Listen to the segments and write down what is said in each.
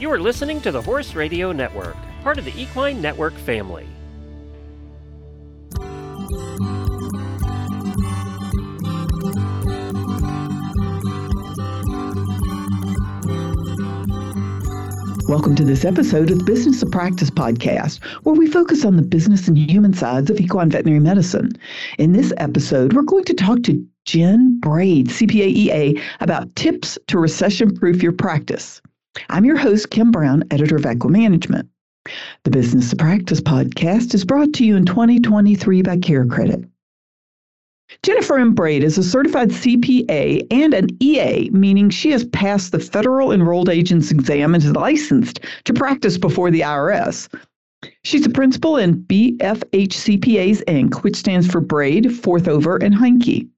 You are listening to the Horse Radio Network, part of the Equine Network family. Welcome to this episode of the Business of Practice podcast, where we focus on the business and human sides of equine veterinary medicine. In this episode, we're going to talk to Jen Braid, CPAEA, about tips to recession proof your practice. I'm your host, Kim Brown, editor of Equimanagement. The Business of Practice podcast is brought to you in 2023 by CareCredit. Jennifer M. Braid is a certified CPA and an EA, meaning she has passed the federal enrolled agents exam and is licensed to practice before the IRS. She's a principal in BFH CPAs Inc., which stands for Braid, Forthover, and Heinke.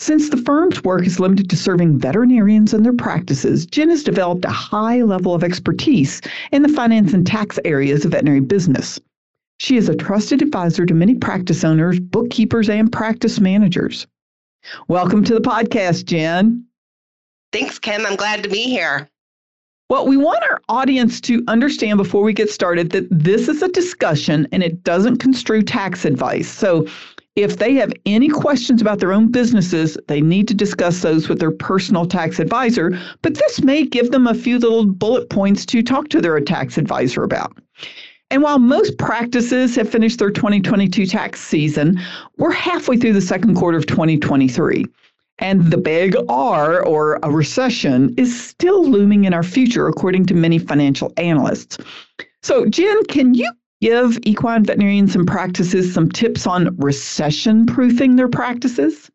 Since the firm's work is limited to serving veterinarians and their practices, Jen has developed a high level of expertise in the finance and tax areas of veterinary business. She is a trusted advisor to many practice owners, bookkeepers, and practice managers. Welcome to the podcast, Jen. Thanks, Kim. I'm glad to be here. Well, we want our audience to understand before we get started that this is a discussion and it doesn't construe tax advice. So if they have any questions about their own businesses, they need to discuss those with their personal tax advisor. But this may give them a few little bullet points to talk to their tax advisor about. And while most practices have finished their 2022 tax season, we're halfway through the second quarter of 2023. And the big R, or a recession, is still looming in our future, according to many financial analysts. So, Jen, can you give equine veterinarians and practices some tips on recession proofing their practices?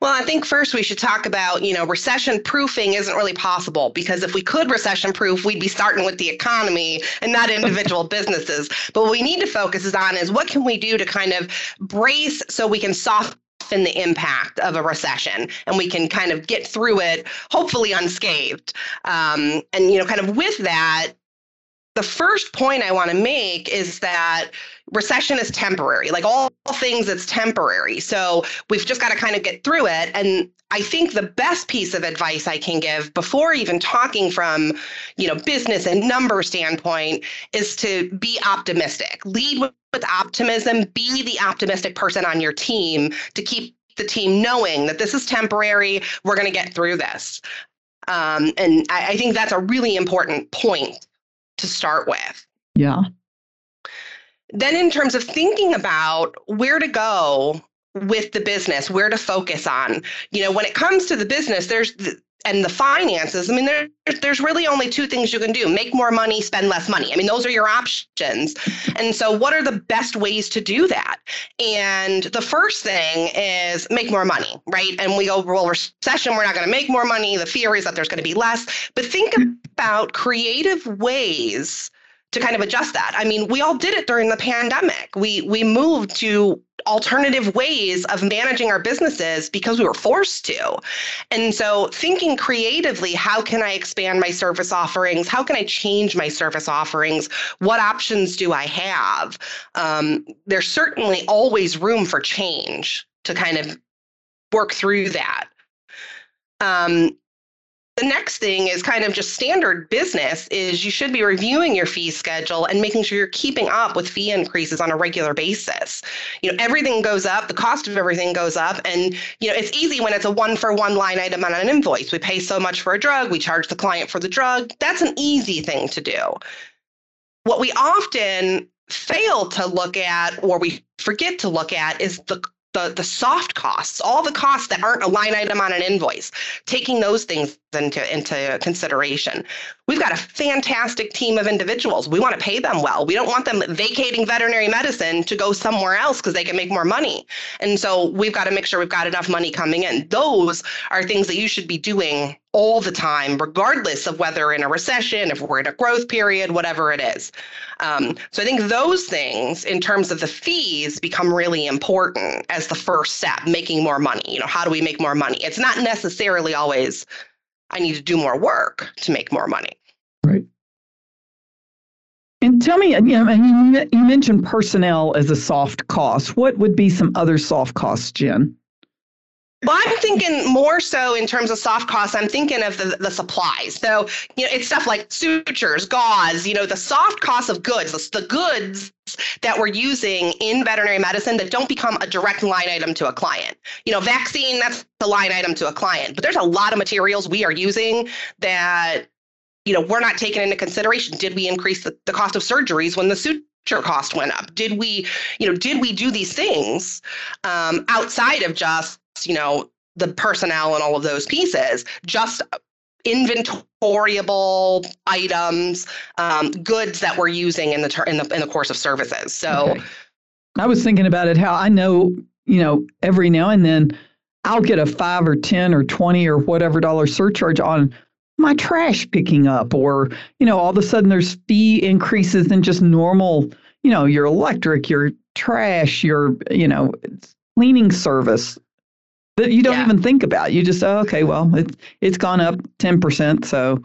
Well, I think first we should talk about, you know, recession proofing isn't really possible because if we could recession proof, we'd be starting with the economy and not individual businesses. But what we need to focus on is what can we do to kind of brace so we can soften the impact of a recession and we can kind of get through it hopefully unscathed um, and you know kind of with that the first point I want to make is that recession is temporary. Like all things, it's temporary. So we've just got to kind of get through it. And I think the best piece of advice I can give before even talking from, you know, business and number standpoint is to be optimistic. Lead with, optimism. Be the optimistic person on your team to keep the team knowing that this is temporary. We're going to get through this. Um, and I, I think that's a really important point to start with. Yeah. Then, in terms of thinking about where to go with the business, where to focus on, you know, when it comes to the business, there's and the finances, I mean, there, there's really only two things you can do make more money, spend less money. I mean, those are your options. And so, what are the best ways to do that? And the first thing is make more money, right? And we go, well, recession, we're not going to make more money. The fear is that there's going to be less. But think about creative ways to kind of adjust that. I mean, we all did it during the pandemic. We we moved to alternative ways of managing our businesses because we were forced to. And so thinking creatively, how can I expand my service offerings? How can I change my service offerings? What options do I have? Um, there's certainly always room for change to kind of work through that. Um, the next thing is kind of just standard business is you should be reviewing your fee schedule and making sure you're keeping up with fee increases on a regular basis. You know, everything goes up, the cost of everything goes up and you know, it's easy when it's a one for one line item on an invoice. We pay so much for a drug, we charge the client for the drug. That's an easy thing to do. What we often fail to look at or we forget to look at is the the, the soft costs, all the costs that aren't a line item on an invoice, taking those things into, into consideration. We've got a fantastic team of individuals. We want to pay them well. We don't want them vacating veterinary medicine to go somewhere else because they can make more money. And so we've got to make sure we've got enough money coming in. Those are things that you should be doing all the time, regardless of whether in a recession, if we're in a growth period, whatever it is. Um, so I think those things, in terms of the fees, become really important as the first step, making more money. You know, how do we make more money? It's not necessarily always I need to do more work to make more money. Right. And tell me, you know, you mentioned personnel as a soft cost. What would be some other soft costs, Jen? Well, I'm thinking more so in terms of soft costs. I'm thinking of the, the supplies. So, you know, it's stuff like sutures, gauze, you know, the soft costs of goods, the, the goods that we're using in veterinary medicine that don't become a direct line item to a client. You know, vaccine, that's the line item to a client. But there's a lot of materials we are using that, you know, we're not taking into consideration. Did we increase the, the cost of surgeries when the suture cost went up? Did we, you know, did we do these things um, outside of just, you know, the personnel and all of those pieces, just inventoriable items, um, goods that we're using in the ter- in the in the course of services. So, okay. I was thinking about it. How I know, you know, every now and then I'll get a five or ten or twenty or whatever dollar surcharge on my trash picking up, or you know, all of a sudden there's fee increases in just normal, you know, your electric, your trash, your you know, cleaning service that you don't yeah. even think about. You just, oh, okay, well, it's it's gone up 10%. So,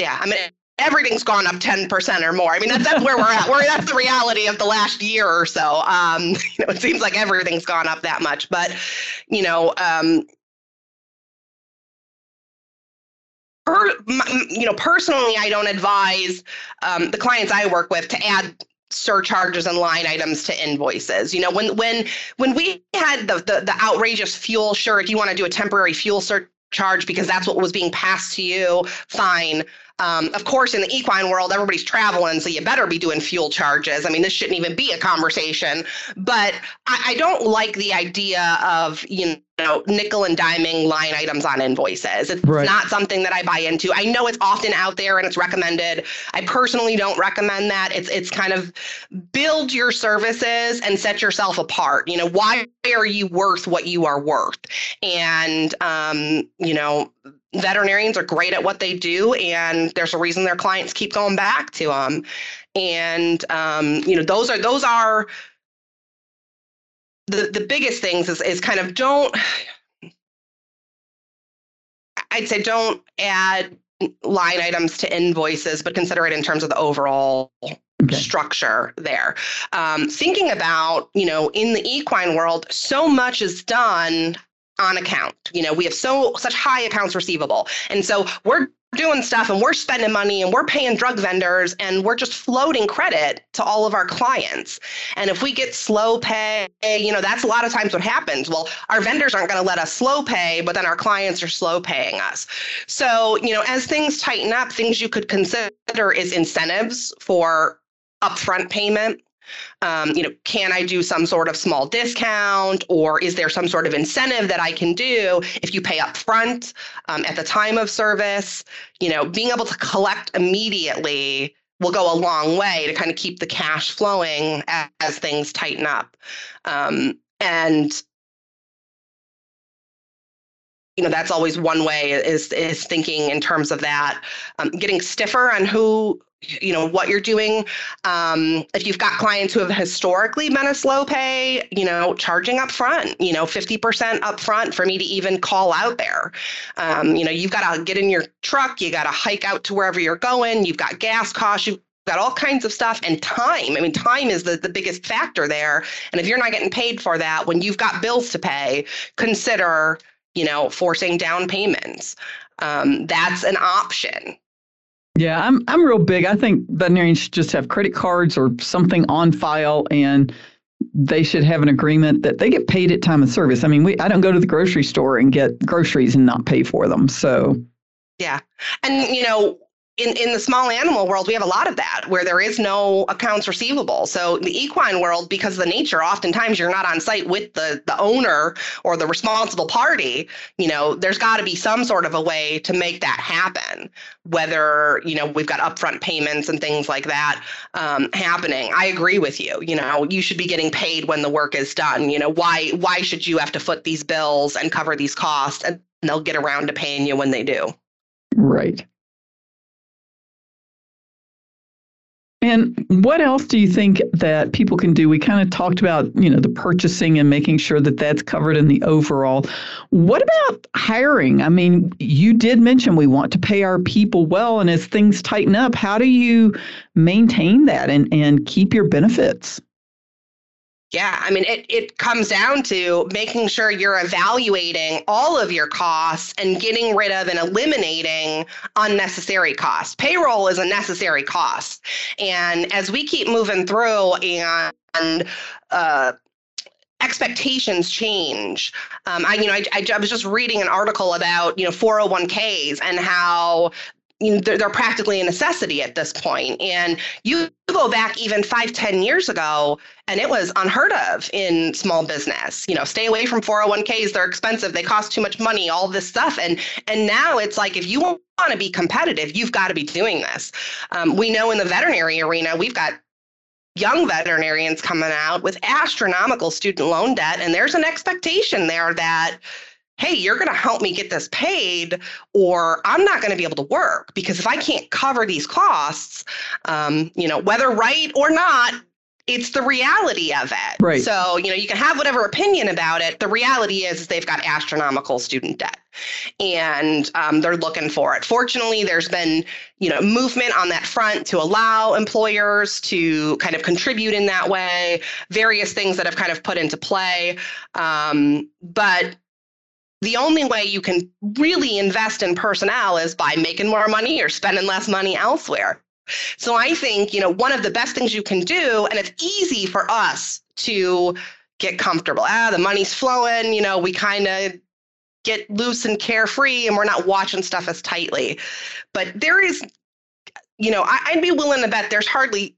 yeah, I mean, everything's gone up 10% or more. I mean, that's, that's where we're at. We're, that's the reality of the last year or so. Um, you know, it seems like everything's gone up that much, but, you know, um, per, you know, personally, I don't advise um, the clients I work with to add surcharges and line items to invoices. You know, when when when we had the the, the outrageous fuel, sure, if you want to do a temporary fuel surcharge because that's what was being passed to you, fine. Um, of course, in the equine world, everybody's traveling, so you better be doing fuel charges. I mean, this shouldn't even be a conversation. But I, I don't like the idea of you know nickel and diming line items on invoices. It's right. not something that I buy into. I know it's often out there and it's recommended. I personally don't recommend that. It's it's kind of build your services and set yourself apart. You know, why are you worth what you are worth? And um, you know veterinarians are great at what they do and there's a reason their clients keep going back to them and um, you know those are those are the the biggest things is, is kind of don't i'd say don't add line items to invoices but consider it in terms of the overall Okay. structure there. Um, thinking about, you know, in the equine world, so much is done on account. You know, we have so such high accounts receivable. And so we're doing stuff and we're spending money and we're paying drug vendors and we're just floating credit to all of our clients. And if we get slow pay, you know, that's a lot of times what happens. Well, our vendors aren't going to let us slow pay, but then our clients are slow paying us. So, you know, as things tighten up, things you could consider is incentives for upfront payment um, you know, can I do some sort of small discount or is there some sort of incentive that I can do if you pay up front um, at the time of service? You know, being able to collect immediately will go a long way to kind of keep the cash flowing as, as things tighten up. Um, and you know that's always one way is is thinking in terms of that um, getting stiffer on who you know what you're doing. Um, if you've got clients who have historically been a slow pay you know charging up front you know 50% up front for me to even call out there. Um, you know you've got to get in your truck you got to hike out to wherever you're going you've got gas costs you've got all kinds of stuff and time. I mean time is the, the biggest factor there. And if you're not getting paid for that when you've got bills to pay consider you know forcing down payments. Um, that's an option yeah, I'm I'm real big. I think veterinarians should just have credit cards or something on file and they should have an agreement that they get paid at time of service. I mean, we I don't go to the grocery store and get groceries and not pay for them. So yeah. And you know, in, in the small animal world, we have a lot of that where there is no accounts receivable. So the equine world, because of the nature, oftentimes you're not on site with the, the owner or the responsible party. You know, there's got to be some sort of a way to make that happen. Whether you know we've got upfront payments and things like that um, happening. I agree with you. You know, you should be getting paid when the work is done. You know, why why should you have to foot these bills and cover these costs and they'll get around to paying you when they do. Right. And what else do you think that people can do? We kind of talked about, you know, the purchasing and making sure that that's covered in the overall. What about hiring? I mean, you did mention we want to pay our people well, and as things tighten up, how do you maintain that and, and keep your benefits? Yeah, I mean, it, it comes down to making sure you're evaluating all of your costs and getting rid of and eliminating unnecessary costs. Payroll is a necessary cost. And as we keep moving through and uh, expectations change. Um, I, you know, I, I, was just reading an article about, you know, 401ks and how you know, they're, they're, practically a necessity at this point. And you go back even five, ten years ago, and it was unheard of in small business. You know, stay away from 401ks, they're expensive, they cost too much money, all this stuff. And and now it's like if you want to be competitive, you've got to be doing this. Um, we know in the veterinary arena, we've got young veterinarians coming out with astronomical student loan debt, and there's an expectation there that hey, you're going to help me get this paid, or I'm not going to be able to work because if I can't cover these costs, um, you know, whether right or not, it's the reality of it. Right. So, you know, you can have whatever opinion about it. The reality is, is they've got astronomical student debt and um, they're looking for it. Fortunately, there's been, you know, movement on that front to allow employers to kind of contribute in that way, various things that have kind of put into play. Um, but the only way you can really invest in personnel is by making more money or spending less money elsewhere. So I think, you know, one of the best things you can do, and it's easy for us to get comfortable. Ah, the money's flowing, you know, we kind of get loose and carefree and we're not watching stuff as tightly. But there is, you know, I, would be willing to bet there's hardly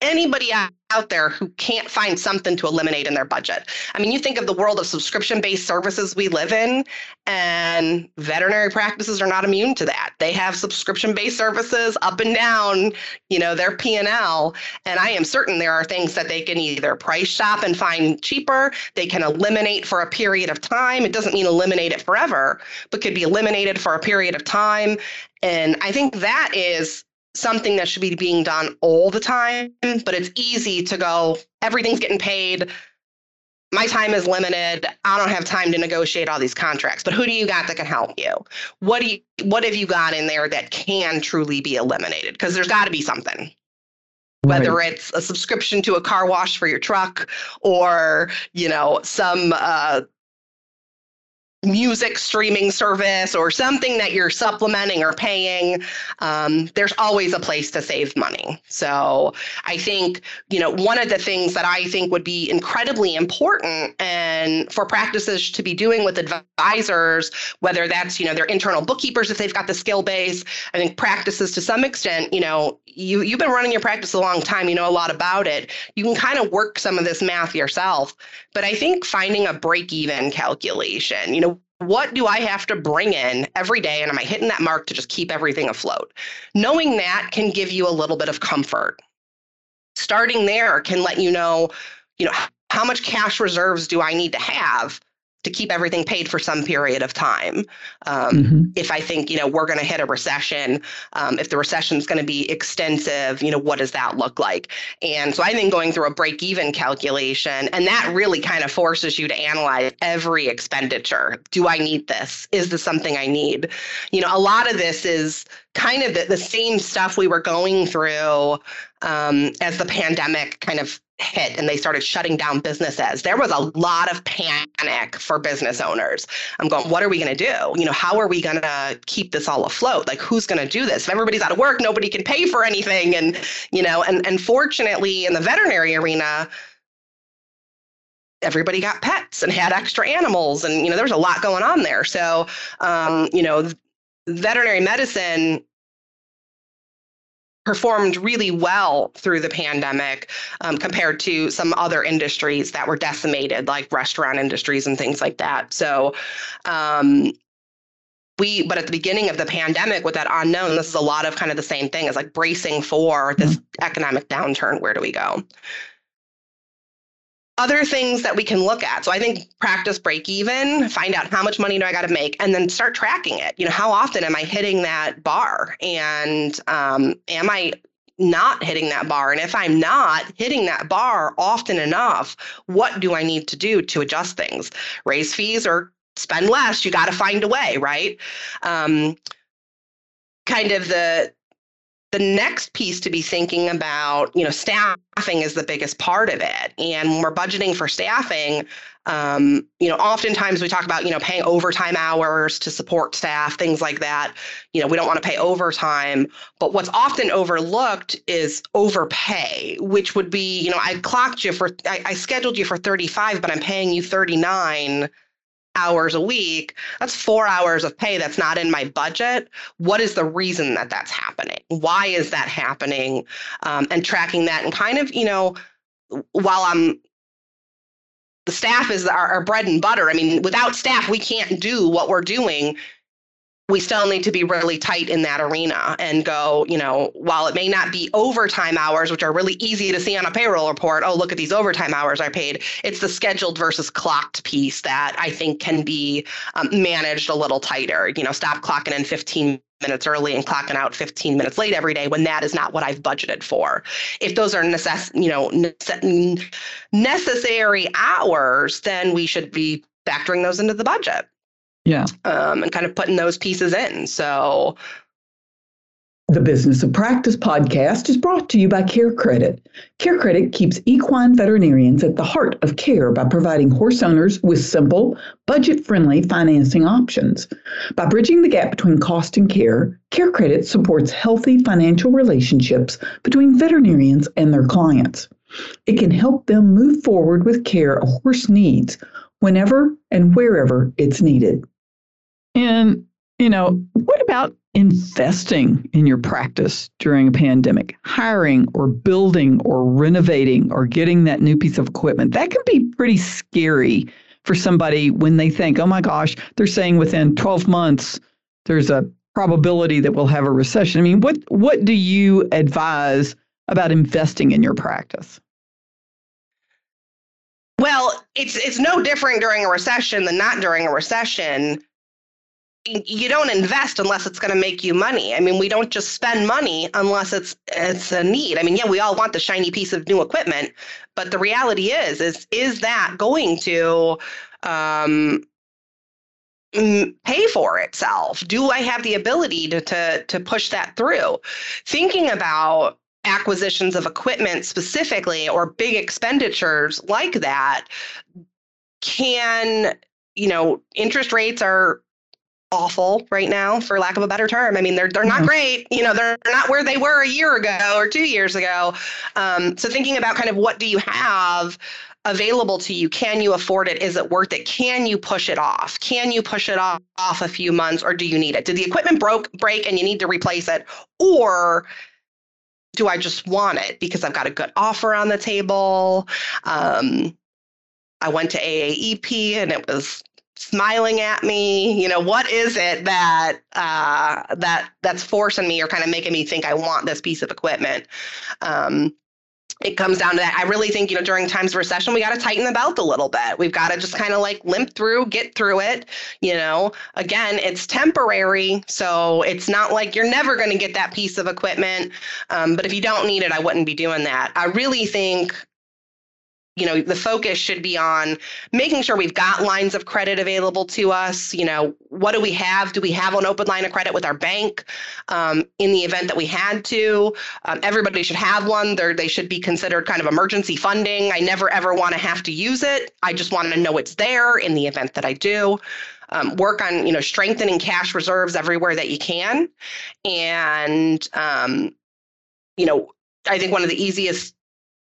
anybody out there who can't find something to eliminate in their budget. I mean, you think of the world of subscription based services we live in, and veterinary practices are not immune to that. They have subscription based services up and down, you know, their P&L, and I am certain there are things that they can either price shop and find cheaper, they can eliminate for a period of time. It doesn't mean eliminate it forever, but could be eliminated for a period of time. And I think that is something that should be being done all the time, but it's easy to go, everything's getting paid. My time is limited. I don't have time to negotiate all these contracts. But who do you got that can help you? What do you what have you got in there that can truly be eliminated? Because there's got to be something. Whether right. it's a subscription to a car wash for your truck or, you know, some uh, music streaming service or something that you're supplementing or paying, um, there's always a place to save money. So I think, you know, one of the things that I think would be incredibly important and for practices to be doing with advisors, whether that's, you know, their internal bookkeepers if they've got the skill base, I think practices to some extent, you know, you you've been running your practice a long time, you know a lot about it. You can kind of work some of this math yourself. But I think finding a break even calculation, you know, what do I have to bring in every day? And am I hitting that mark to just keep everything afloat? Knowing that can give you a little bit of comfort. Starting there can let you know, you know, how much cash reserves do I need to have to keep everything paid for some period of time. Um, mm-hmm. If I think you know we're going to hit a recession, um, if the recession is going to be extensive, you know what does that look like? And so I think going through a break-even calculation, and that really kind of forces you to analyze every expenditure. Do I need this? Is this something I need? You know, a lot of this is kind of the, the same stuff we were going through um, as the pandemic kind of hit and they started shutting down businesses, there was a lot of panic for business owners. I'm going, what are we going to do? You know, how are we going to keep this all afloat? Like, who's going to do this? If everybody's out of work, nobody can pay for anything. And, you know, and, and fortunately in the veterinary arena, everybody got pets and had extra animals and you know there was a lot going on there so um, you know veterinary medicine performed really well through the pandemic um, compared to some other industries that were decimated, like restaurant industries and things like that. So, um, we, but at the beginning of the pandemic with that unknown, this is a lot of kind of the same thing as like bracing for this mm-hmm. economic downturn. Where do we go? Other things that we can look at. So I think practice break even, find out how much money do I got to make, and then start tracking it. You know, how often am I hitting that bar? And um, am I not hitting that bar? And if I'm not hitting that bar often enough, what do I need to do to adjust things? Raise fees or spend less? You got to find a way, right? Um, kind of the the next piece to be thinking about, you know, staffing is the biggest part of it. And when we're budgeting for staffing, um, you know, oftentimes we talk about, you know, paying overtime hours to support staff, things like that. You know, we don't want to pay overtime, but what's often overlooked is overpay, which would be, you know, I clocked you for, I, I scheduled you for 35, but I'm paying you 39 hours a week, that's four hours of pay that's not in my budget. What is the reason that that's happening? Why is that happening? Um, and tracking that and kind of, you know, while I'm the staff is our, our bread and butter. I mean, without staff, we can't do what we're doing we still need to be really tight in that arena and go, you know, while it may not be overtime hours, which are really easy to see on a payroll report, oh, look at these overtime hours I paid. It's the scheduled versus clocked piece that I think can be um, managed a little tighter. You know, stop clocking in 15 minutes early and clocking out 15 minutes late every day when that is not what I've budgeted for. If those are necess- you know, necessary hours, then we should be factoring those into the budget. Yeah. Um, and kind of putting those pieces in. So the Business of Practice podcast is brought to you by CareCredit. Care Credit keeps equine veterinarians at the heart of care by providing horse owners with simple, budget friendly financing options. By bridging the gap between cost and care, CareCredit supports healthy financial relationships between veterinarians and their clients. It can help them move forward with care a horse needs whenever and wherever it's needed. And, you know, what about investing in your practice during a pandemic? Hiring or building or renovating or getting that new piece of equipment. That can be pretty scary for somebody when they think, oh my gosh, they're saying within 12 months there's a probability that we'll have a recession. I mean, what what do you advise about investing in your practice? Well, it's it's no different during a recession than not during a recession. You don't invest unless it's going to make you money. I mean, we don't just spend money unless it's it's a need. I mean, yeah, we all want the shiny piece of new equipment, but the reality is is is that going to um, pay for itself? Do I have the ability to to to push that through? Thinking about acquisitions of equipment specifically or big expenditures like that can you know interest rates are awful right now for lack of a better term. I mean they're they're not great you know they're not where they were a year ago or two years ago. Um, so thinking about kind of what do you have available to you? Can you afford it? Is it worth it? Can you push it off? Can you push it off, off a few months or do you need it? Did the equipment broke break and you need to replace it? Or do I just want it because I've got a good offer on the table? Um, I went to AAEP and it was smiling at me. You know, what is it that uh, that that's forcing me or kind of making me think I want this piece of equipment? Um, it comes down to that. I really think, you know, during times of recession, we got to tighten the belt a little bit. We've got to just kind of like limp through, get through it. You know, again, it's temporary. So it's not like you're never going to get that piece of equipment. Um, but if you don't need it, I wouldn't be doing that. I really think you know the focus should be on making sure we've got lines of credit available to us. You know what do we have? Do we have an open line of credit with our bank um, in the event that we had to? Um, everybody should have one. They're, they should be considered kind of emergency funding. I never ever want to have to use it. I just want to know it's there in the event that i do. Um, work on you know strengthening cash reserves everywhere that you can. And um, you know i think one of the easiest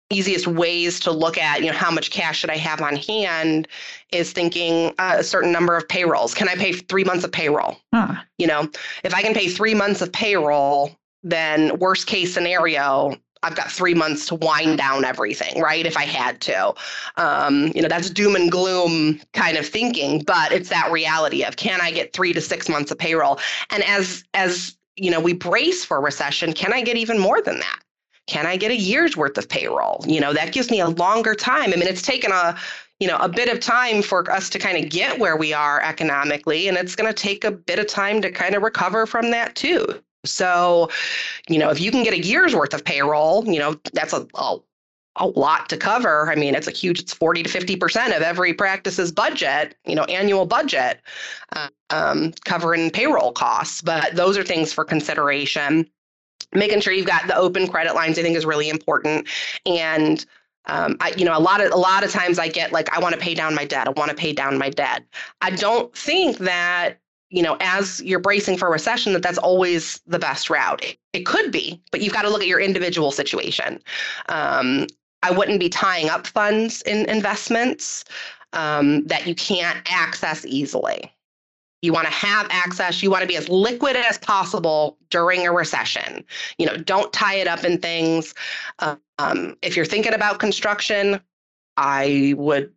easiest ways to look at you know how much cash should i have on hand is thinking uh, a certain number of payrolls can i pay three months of payroll huh. you know if i can pay three months of payroll then worst case scenario I've got three months to wind down everything, right? If I had to. Um, you know, that's doom and gloom kind of thinking, but it's that reality of can I get three to six months of payroll? And as as you know, we brace for recession, can I get even more than that? Can I get a year's worth of payroll? You know, that gives me a longer time. I mean, it's taken a you know a bit of time for us to kind of get where we are economically and it's going to take a bit of time to kind of recover from that too so you know if you can get a year's worth of payroll you know that's a, a, a lot to cover i mean it's a huge it's 40 to 50 percent of every practice's budget you know annual budget uh, um, covering payroll costs but those are things for consideration making sure you've got the open credit lines, I think, is really important. And um, I, you know, a lot of a lot of times I get like, I want to pay down my debt. I want to pay down my debt. I don't think that you know, as you're bracing for a recession, that that's always the best route. It, it could be, but you've got to look at your individual situation. Um, I wouldn't be tying up funds in investments um, that you can't access easily. You want to have access. You want to be as liquid as possible during a recession. You know, don't tie it up in things. Um, if you're thinking about construction, I would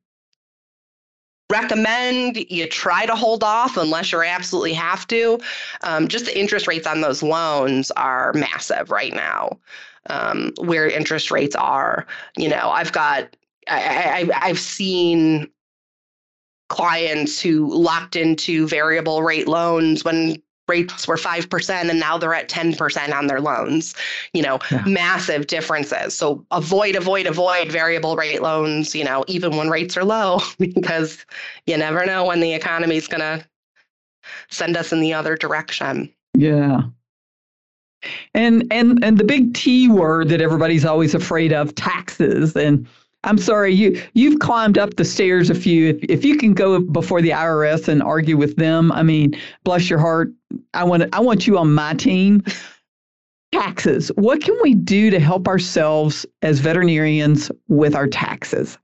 recommend you try to hold off unless you absolutely have to. Um, just the interest rates on those loans are massive right now. Um, where interest rates are, you know, I've got, I, I, I've seen clients who locked into variable rate loans when rates were 5% and now they're at 10% on their loans you know yeah. massive differences. So avoid avoid avoid variable rate loans you know even when rates are low because you never know when the economy is going to send us in the other direction. Yeah. And and and the big T word that everybody's always afraid of taxes. And I'm sorry, you you've climbed up the stairs a few. If, if you can go before the IRS and argue with them, I mean, bless your heart. I want I want you on my team. Taxes. What can we do to help ourselves as veterinarians with our taxes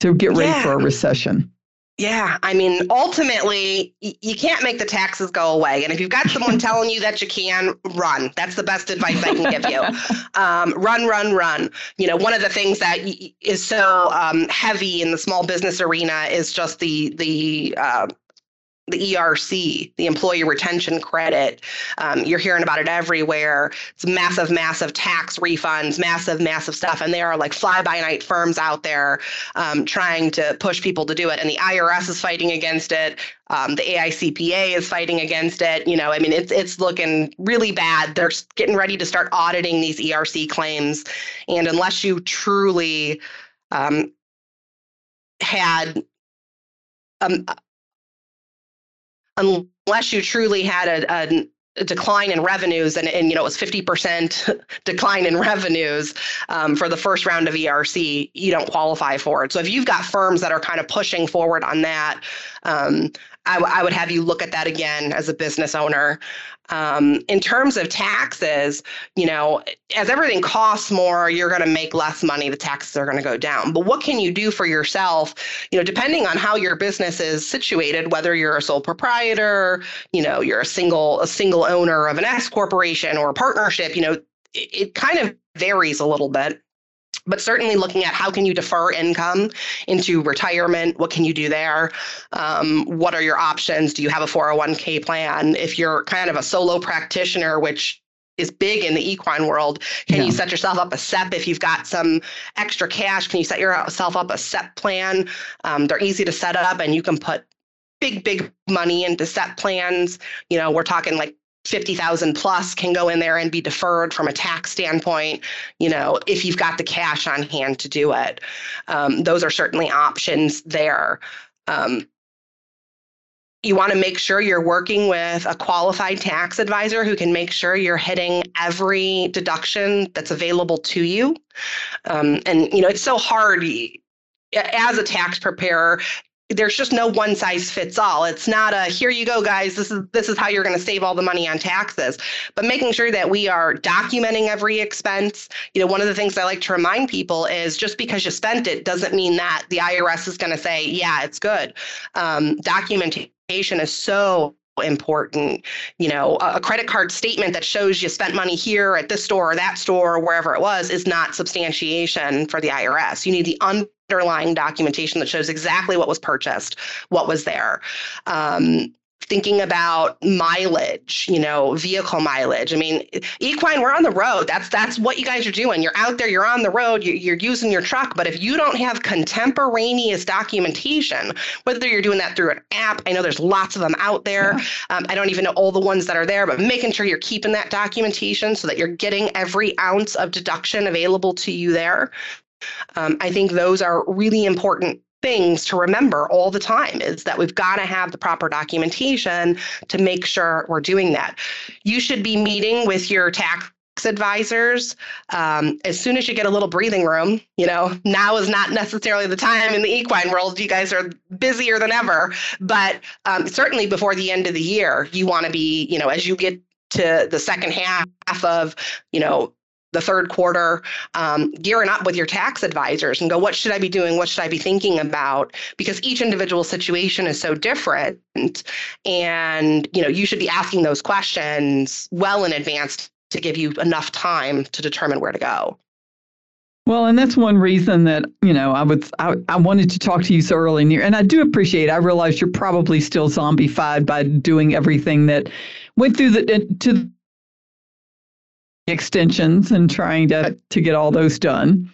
to get ready yeah. for a recession? Yeah, I mean, ultimately, you can't make the taxes go away. And if you've got someone telling you that you can, run. That's the best advice I can give you. Um, run, run, run. You know, one of the things that is so um, heavy in the small business arena is just the the uh, the ERC, the employee retention credit. Um, you're hearing about it everywhere. It's massive, massive tax refunds, massive, massive stuff. And there are like fly by night firms out there um, trying to push people to do it. And the IRS is fighting against it. Um, the AICPA is fighting against it. You know, I mean, it's it's looking really bad. They're getting ready to start auditing these ERC claims, and unless you truly um, had um, unless you truly had a, a decline in revenues and, and you know it was 50% decline in revenues um, for the first round of erc you don't qualify for it. So if you've got firms that are kind of pushing forward on that um, I, w- I would have you look at that again as a business owner um, in terms of taxes, you know, as everything costs more, you're going to make less money. The taxes are going to go down. But what can you do for yourself? You know, depending on how your business is situated, whether you're a sole proprietor, you know, you're a single a single owner of an S corporation or a partnership, you know, it, it kind of varies a little bit but certainly looking at how can you defer income into retirement what can you do there um, what are your options do you have a 401k plan if you're kind of a solo practitioner which is big in the equine world. Can yeah. you set yourself up a SEP if you've got some extra cash? Can you set yourself up a SEP plan? Um, they're easy to set up, and you can put big, big money into SEP plans. You know, we're talking like 50,000 plus can go in there and be deferred from a tax standpoint, you know, if you've got the cash on hand to do it. Um, those are certainly options there. Um, you want to make sure you're working with a qualified tax advisor who can make sure you're hitting every deduction that's available to you. Um, and, you know, it's so hard as a tax preparer there's just no one size fits all. It's not a here you go guys, this is this is how you're going to save all the money on taxes. But making sure that we are documenting every expense. You know, one of the things I like to remind people is just because you spent it doesn't mean that the IRS is going to say, yeah, it's good. Um, documentation is so important you know a credit card statement that shows you spent money here at this store or that store or wherever it was is not substantiation for the irs you need the underlying documentation that shows exactly what was purchased what was there um, thinking about mileage, you know, vehicle mileage. I mean, equine, we're on the road. That's that's what you guys are doing. You're out there, you're on the road, you're, you're using your truck. But if you don't have contemporaneous documentation, whether you're doing that through an app, I know there's lots of them out there. Yeah. Um, I don't even know all the ones that are there, but making sure you're keeping that documentation so that you're getting every ounce of deduction available to you there. Um, I think those are really important things to remember all the time is that we've got to have the proper documentation to make sure we're doing that. You should be meeting with your tax advisors. Um, as soon as you get a little breathing room, you know, now is not necessarily the time in the equine world. You guys are busier than ever, but um, certainly before the end of the year, you want to be, you know, as you get to the second half of, you know, the third quarter, um, gearing up with your tax advisors and go, what should I be doing? What should I be thinking about? Because each individual situation is so different. And, you know, you should be asking those questions well in advance to give you enough time to determine where to go. Well, and that's one reason that you know I was I, I wanted to talk to you so early in the year, and I do appreciate. I realize you're probably still zombified by doing everything that went through the to extensions and trying to to get all those done.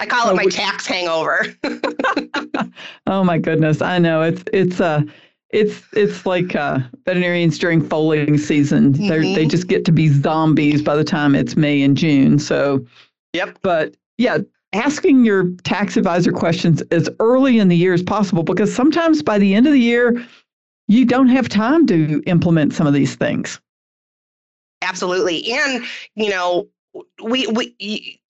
I call it my tax hangover. oh my goodness, I know it's it's uh it's it's like uh, veterinarians during foaling season. Mm-hmm. They they just get to be zombies by the time it's May and June. So, yep. But yeah, asking your tax advisor questions as early in the year as possible because sometimes by the end of the year you don't have time to implement some of these things. Absolutely. And, you know, we, we,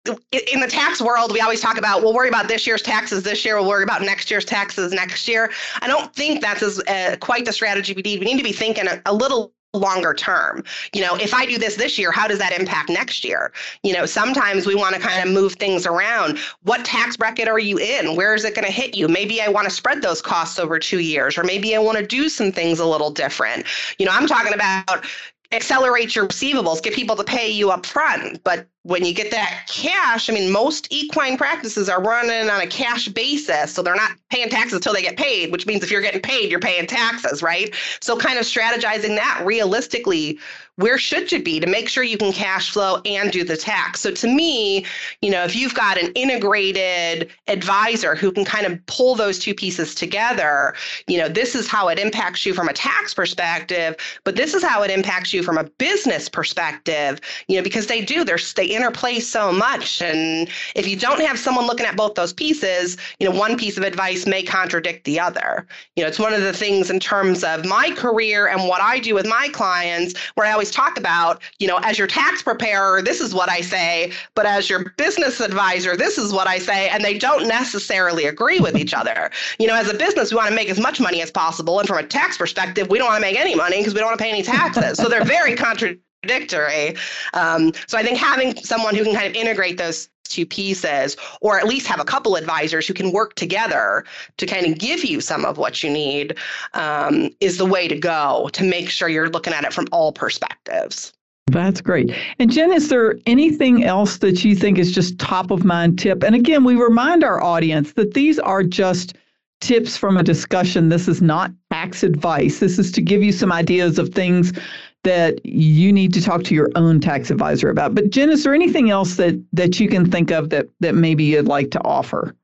in the tax world, we always talk about we'll worry about this year's taxes this year, we'll worry about next year's taxes next year. I don't think that's as uh, quite the strategy we need. We need to be thinking a, a little longer term. You know, if I do this this year, how does that impact next year? You know, sometimes we want to kind of move things around. What tax bracket are you in? Where is it going to hit you? Maybe I want to spread those costs over two years, or maybe I want to do some things a little different. You know, I'm talking about accelerate your receivables, get people to pay you up front. But when you get that cash, I mean, most equine practices are running on a cash basis. So they're not paying taxes until they get paid, which means if you're getting paid, you're paying taxes, right? So kind of strategizing that realistically where should you be to make sure you can cash flow and do the tax? So to me, you know, if you've got an integrated advisor who can kind of pull those two pieces together, you know, this is how it impacts you from a tax perspective, but this is how it impacts you from a business perspective, you know, because they do, they're, they interplay so much. And if you don't have someone looking at both those pieces, you know, one piece of advice may contradict the other. You know, it's one of the things in terms of my career and what I do with my clients where I always talk about, you know, as your tax preparer, this is what I say, but as your business advisor, this is what I say, and they don't necessarily agree with each other. You know, as a business, we want to make as much money as possible, and from a tax perspective, we don't want to make any money because we don't want to pay any taxes. so they're very contradictory. Um, so I think having someone who can kind of integrate those two pieces, or at least have a couple advisors who can work together to kind of give you some of what you need, um, is the way to go to make sure you're looking at it from all perspectives. That's great. And Jen, is there anything else that you think is just top of mind tip? And again, we remind our audience that these are just tips from a discussion. This is not tax advice. This is to give you some ideas of things that you need to talk to your own tax advisor about. But Jen, is there anything else that that you can think of that that maybe you'd like to offer?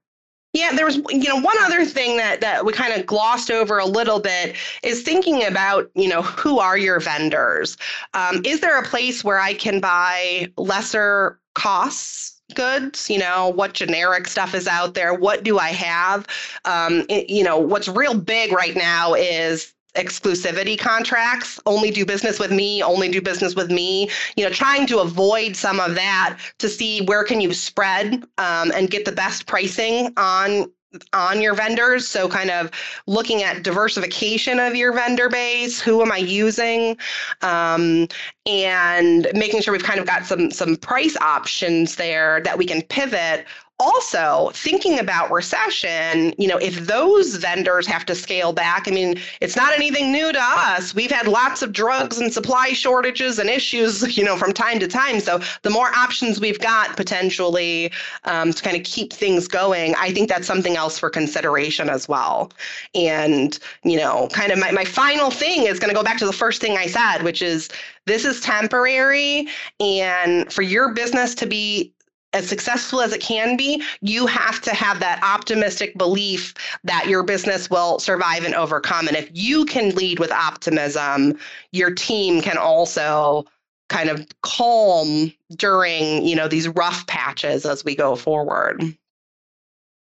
Yeah, there was you know one other thing that that we kind of glossed over a little bit is thinking about you know who are your vendors? Um, is there a place where I can buy lesser costs? goods you know what generic stuff is out there what do i have um, it, you know what's real big right now is exclusivity contracts only do business with me only do business with me. You know trying to avoid some of that to see where can you spread um, and get the best pricing on on your vendors. So kind of looking at diversification of your vendor base who am i using um, and making sure we've kind of got some some price options there that we can pivot also thinking about recession you know if those vendors have to scale back i mean it's not anything new to us. We've had lots of drugs and supply shortages and issues you know from time to time. So the more options we've got potentially um, to kind of keep things going i think that's something else for consideration as well. And you know kind of my, my final thing is going to go back to the first thing i said which is this is temporary and for your business to be as successful as it can be, you have to have that optimistic belief that your business will survive and overcome. And if you can lead with optimism, your team can also kind of calm during, you know, these rough patches as we go forward.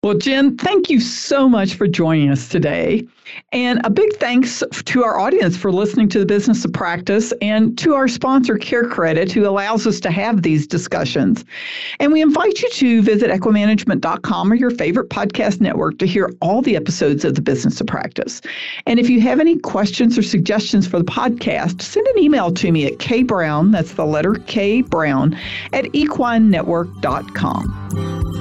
Well, Jen, thank you so much for joining us today. And a big thanks to our audience for listening to the Business of Practice and to our sponsor, CareCredit, who allows us to have these discussions. And we invite you to visit equimanagement.com or your favorite podcast network to hear all the episodes of the Business of Practice. And if you have any questions or suggestions for the podcast, send an email to me at kbrown, that's the letter K Brown, at equinenetwork.com.